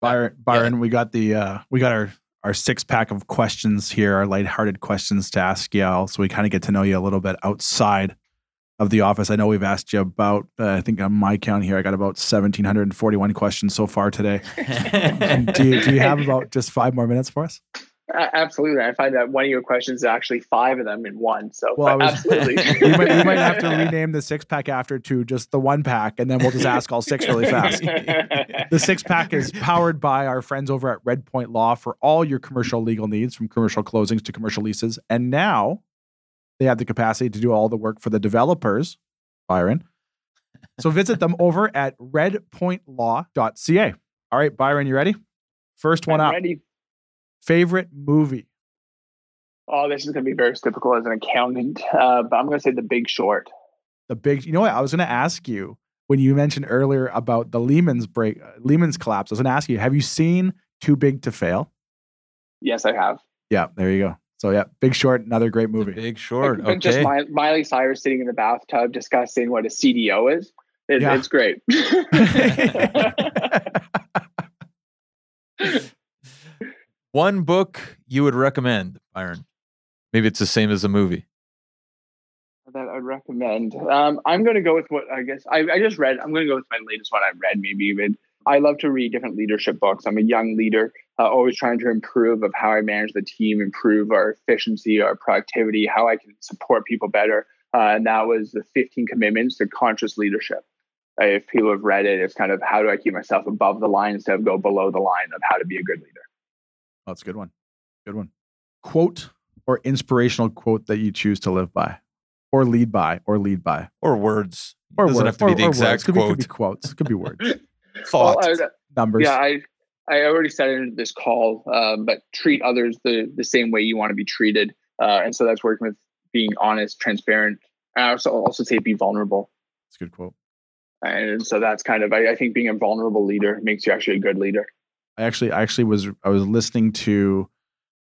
Byron, Byron, yeah. we got the uh, we got our our six pack of questions here, our lighthearted questions to ask you all, so we kind of get to know you a little bit outside of the office. I know we've asked you about, uh, I think on my count here, I got about 1,741 questions so far today. do, you, do you have about just five more minutes for us? Absolutely. I find that one of your questions is actually five of them in one. So, well, was, absolutely. you, might, you might have to rename the six pack after to just the one pack, and then we'll just ask all six really fast. the six pack is powered by our friends over at Redpoint Law for all your commercial legal needs, from commercial closings to commercial leases. And now, they have the capacity to do all the work for the developers, Byron. So visit them over at redpointlaw.ca. All right, Byron, you ready? First one I'm up. Ready. Favorite movie? Oh, this is going to be very typical as an accountant, uh, but I'm going to say The Big Short. The Big. You know what? I was going to ask you when you mentioned earlier about the Lehman's break, uh, Lehman's collapse. I was going to ask you, have you seen Too Big to Fail? Yes, I have. Yeah, there you go. So yeah, Big Short, another great movie. Big Short. okay. Just Miley Cyrus sitting in the bathtub discussing what a CDO is. It, yeah. It's great. One book you would recommend, Byron? Maybe it's the same as a movie. That I'd recommend. Um, I'm going to go with what I guess I, I just read. I'm going to go with my latest one I read. Maybe even I love to read different leadership books. I'm a young leader, uh, always trying to improve of how I manage the team, improve our efficiency, our productivity, how I can support people better. Uh, and that was the 15 commitments to conscious leadership. Uh, if people have read it, it's kind of how do I keep myself above the line instead of go below the line of how to be a good leader. Oh, that's a good one. Good one. Quote or inspirational quote that you choose to live by, or lead by, or lead by, or words. Or doesn't words, have to be the exact quote. Could be, could be quotes. Could be words. thought well, I, numbers. Yeah, I I already said in this call, um, but treat others the the same way you want to be treated. Uh, and so that's working with being honest, transparent, and I also also say be vulnerable. That's a good quote. And so that's kind of I, I think being a vulnerable leader makes you actually a good leader. I actually, I actually was, I was listening to,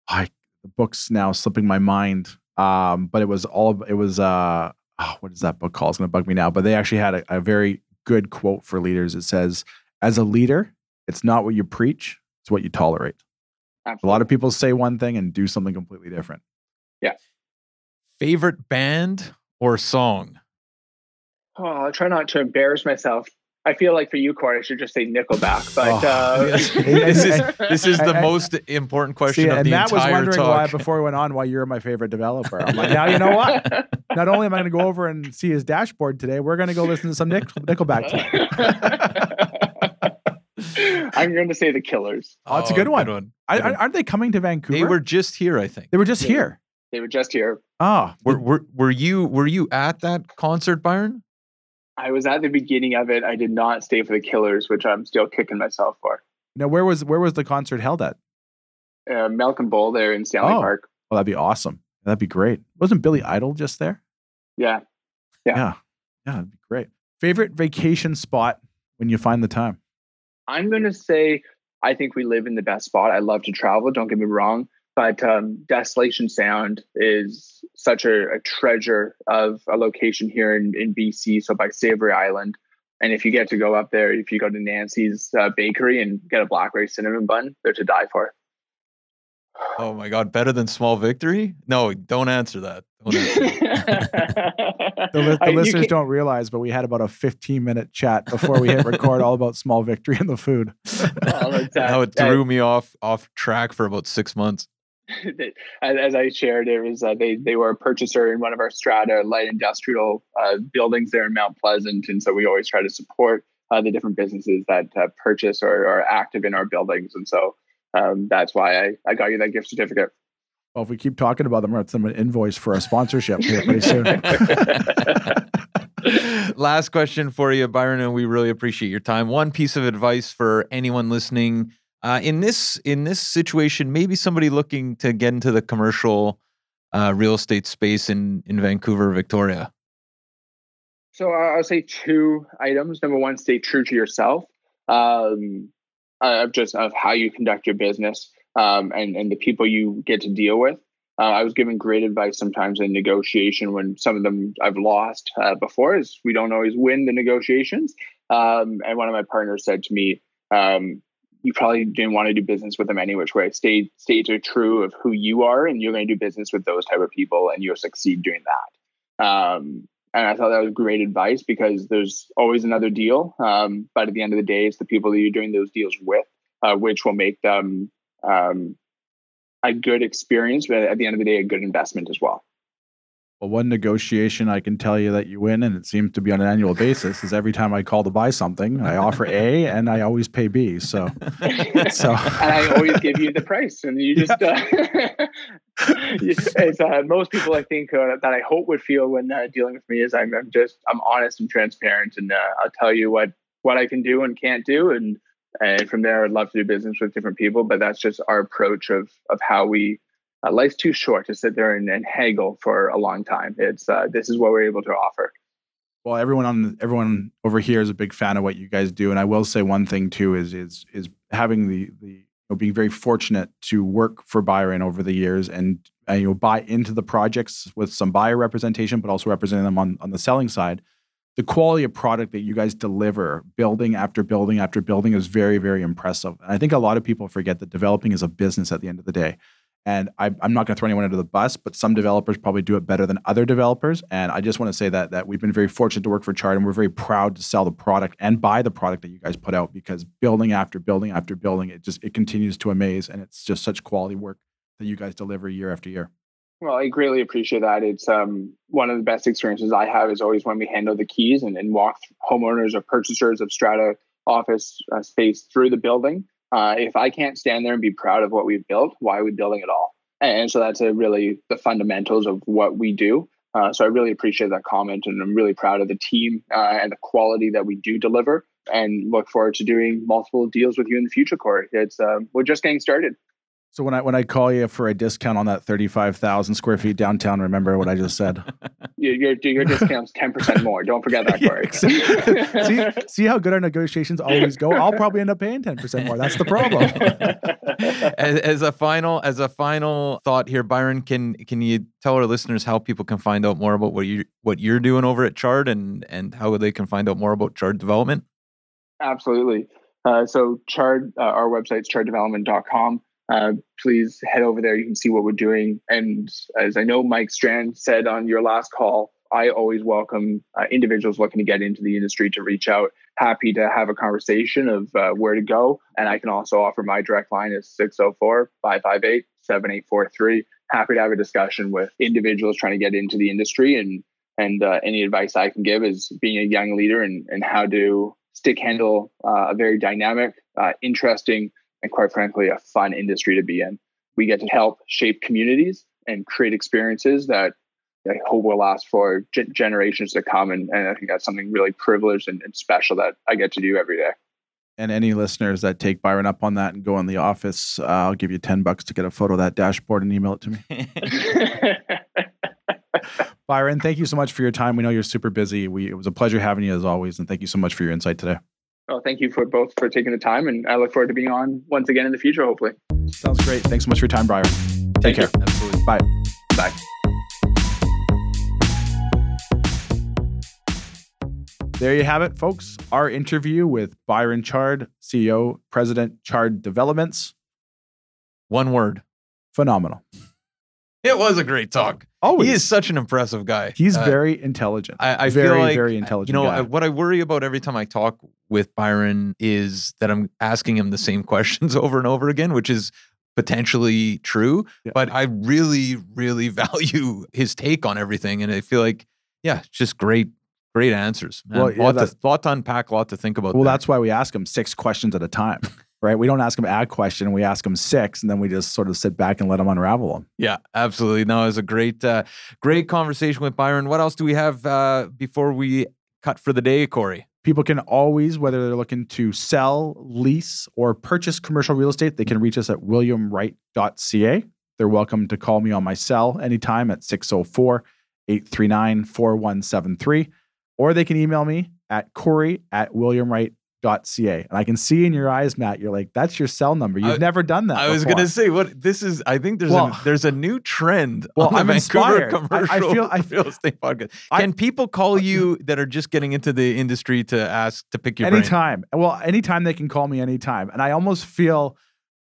I the book's now slipping my mind. Um, but it was all, it was, uh, oh, what is that book called? It's gonna bug me now. But they actually had a, a very good quote for leaders. It says, "As a leader, it's not what you preach; it's what you tolerate." Absolutely. A lot of people say one thing and do something completely different. Yeah. Favorite band or song? Oh, I'll try not to embarrass myself. I feel like for you, Corey, I should just say Nickelback. But Oh, uh, this is this is the I- I- most important question See, of and the Matt was entire wondering why before we went on why you're my favorite developer. I'm like, now you know what? Not only am I going to go over and see his dashboard today, we're going to go listen to some Nick, Nickelback. I'm going to say the Killers. Oh, it's a good one. I, Good I, one. aren't they coming to Vancouver? They were just here, I think. They were just Yeah. here. They were just here. Ah, Were, were were you were you at that concert, Byron? I was at the beginning of it. I did not stay for the Killers, which I'm still kicking myself for. now where was where was the concert held at? Uh, Malkin Bowl there in Stanley Oh. Park. Oh, that'd be awesome. That'd be great. Wasn't Billy Idol just there? Yeah. Yeah. Yeah, yeah, that'd be great. Favorite vacation spot when you find the time? I'm going to say I think we live in the best spot. I love to travel. Don't get me wrong, but um, Desolation Sound is such a, a treasure of a location here in, in BC. So by Savary Island, and if you get to go up there, if you go to Nancy's uh, Bakery and get a blackberry cinnamon bun, they're to die for. Oh my god, better than small victory? No, don't answer that. Don't answer that. The, li- I- the you listeners don't realize, but we had about a 15 minute chat before we hit record all about small victory and the food. Oh, that's, uh, Now it threw me off off track for about six months. that- as, as I shared, it was uh, they they were a purchaser in one of our strata light industrial uh, buildings there in Mount Pleasant, and so we always try to support uh, the different businesses that uh, purchase or are active in our buildings, and so um, that's why I, I got you that gift certificate. Well, if we keep talking about them, we're going to send them an invoice for a sponsorship here pretty soon. Last question for you, Byron, and we really appreciate your time. One piece of advice for anyone listening uh, in this in this situation, maybe somebody looking to get into the commercial uh, real estate space in in Vancouver, Victoria. So I'll say two items. Number one, stay true to yourself. Um, of just of how you conduct your business um, and and the people you get to deal with. Uh, I was given great advice sometimes in negotiation when some of them I've lost uh, before is we don't always win the negotiations. Um, and one of my partners said to me, um, "You probably didn't want to do business with them any which way. Stay stay to true of who you are, and you're going to do business with those type of people, and you'll succeed doing that." Um, and I thought that was great advice because there's always another deal. Um, but at the end of the day, it's the people that you're doing those deals with, uh, which will make them um, a good experience, but at the end of the day, a good investment as well. One negotiation I can tell you that you win, and it seems to be on an annual basis, is every time I call to buy something, I offer A and I always pay B. So, So- and I always give you the price, and you just uh, as uh, most people I think uh, that I hope would feel when uh, dealing with me is I'm, I'm just I'm honest and transparent, and uh, I'll tell you what what I can do and can't do, and and from there I'd love to do business with different people, but that's just our approach of of how we. Uh, life's too short to sit there and, and haggle for a long time. It's uh, this is what we're able to offer. well, everyone on everyone over here is a big fan of what you guys do, and I will say one thing too is is is having the the you know, being very fortunate to work for Byron over the years and uh, you know buy into the projects with some buyer representation, but also representing them on on the selling side. The quality of product that you guys deliver, building after building after building, is very very impressive. And I think a lot of people forget that developing is a business at the end of the day. And I, I'm not going to throw anyone under the bus, but some developers probably do it better than other developers. And I just want to say that that we've been very fortunate to work for Chard, and we're very proud to sell the product and buy the product that you guys put out because building after building after building, it just it continues to amaze, and it's just such quality work that you guys deliver year after year. Well, I greatly appreciate that. It's um, one of the best experiences I have is always when we handle the keys and, and walk homeowners or purchasers of Strata office uh, space through the building. Uh, if I can't stand there and be proud of what we've built, why are we building it all? And, so that's a really the fundamentals of what we do. Uh, so I really appreciate that comment, and I'm really proud of the team uh, and the quality that we do deliver. And look forward to doing multiple deals with you in the future, Corey. It's um, we're just getting started. So when I when I call you for a discount on that thirty five thousand square feet downtown, remember what I just said. Your your, your discount's ten percent more. Don't forget that, Yeah, Corey. see, see how good our negotiations always go. I'll probably end up paying ten percent more. That's the problem. as, as a final as a final thought here, Byron, can can you tell our listeners how people can find out more about what you what you're doing over at Chard and and how they can find out more about Chard development? Absolutely. Uh, so Chard, uh, our website's charddevelopment.com. Uh, please head over there. You can see what we're doing. And as I know Mike Strand said on your last call, I always welcome uh, individuals looking to get into the industry to reach out. Happy to have a conversation of uh, where to go. And I can also offer my direct line is 604 558 7843. Happy to have a discussion with individuals trying to get into the industry. And, and uh, any advice I can give is being a young leader and, and how to stick handle uh, a very dynamic, uh, interesting, and quite frankly, a fun industry to be in. We get to help shape communities and create experiences that I hope will last for ge- generations to come. And, and I think that's something really privileged and, and special that I get to do every day. and any listeners that take Byron up on that and go in the office, uh, I'll give you ten bucks to get a photo of that dashboard and email it to me. Byron, thank you so much for your time. We know you're super busy. We it was a pleasure having you as always, and thank you so much for your insight today. Well, thank you for both for taking the time. And I look forward to being on once again in the future, hopefully. Sounds great. Thanks so much for your time, Byron. Take Thank you. care. Absolutely. Bye. Bye. There you have it, folks. Our interview with Byron Chard, CEO, President, Chard Developments. One word. Phenomenal. It was a great talk. Always. He is such an impressive guy. He's Uh, very intelligent. I, I very, feel like very intelligent. You know, guy. I, what I worry about every time I talk with Byron is that I'm asking him the same questions over and over again, which is potentially true. Yeah. But I really, really value his take on everything, and I feel like, yeah, just great, great answers. Man. Well, yeah, lot, to, lot to unpack, a lot to think about. well, there. that's why we ask him six questions at a time, right? We don't ask them a question. We ask them six, and then we just sort of sit back and let them unravel them. Yeah, absolutely. No, it was a great, uh, great conversation with Byron. What else do we have uh, before we cut for the day, Corey? People can always, whether they're looking to sell, lease, or purchase commercial real estate, they can reach us at williamwright.ca. They're welcome to call me on my cell anytime at 604 839 4173, or they can email me at corey at williamwright.ca. And I can see in your eyes, Matt, you're like, that's your cell number. You've I- never done that. I was before. gonna say what this is. I think there's Well- a there's a new trend. Well, I'm Vancouver inspired. I- I feel- I- real estate podcast. Can people call you that are just getting into the industry to ask to pick your brain? anytime. Well, anytime they can call me anytime. And I almost feel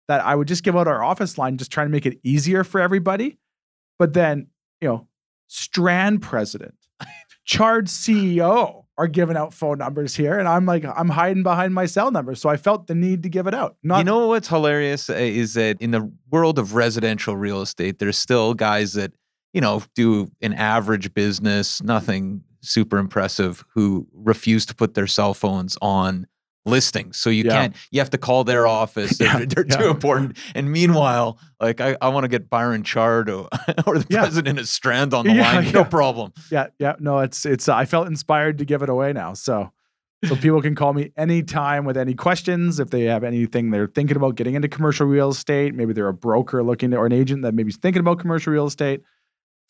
that I would just give out our office line, just trying to make it easier for everybody. But then, you know, Strand president, Chard CEO are giving out phone numbers here. And I'm like, I'm hiding behind my cell number. So I felt the need to give it out. Not you know what's hilarious uh, is that in the world of residential real estate, there's still guys that you know do an average business, nothing super impressive, who refuse to put their cell phones on listings. So you Yeah. can't. You have to call their office. They're, Yeah, they're too yeah. important. And meanwhile, like I, I want to get Byron Chard or, or the president of Strand on the line. No problem. yeah, yeah. No, it's it's I felt inspired to give it away now. So so people can call me anytime with any questions. If they have anything they're thinking about getting into commercial real estate, maybe they're a broker looking to, or an agent that maybe is thinking about commercial real estate.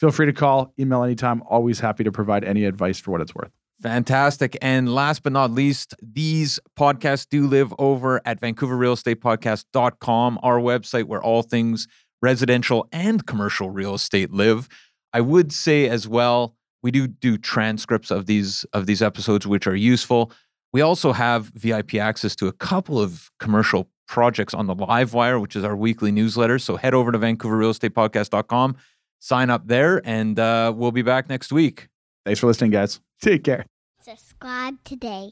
Feel free to call, email anytime. Always happy to provide any advice for what it's worth. Fantastic. And last but not least, these podcasts do live over at VancouverRealEstatePodcast.com, our website where all things residential and commercial real estate live. I would say as well, we do do transcripts of these of these episodes, which are useful. We also have VIP access to a couple of commercial projects on the live wire, which is our weekly newsletter. So head over to VancouverRealEstatePodcast.com, sign up there, and uh, we'll be back next week. Thanks for listening, guys. Take care. Subscribe today.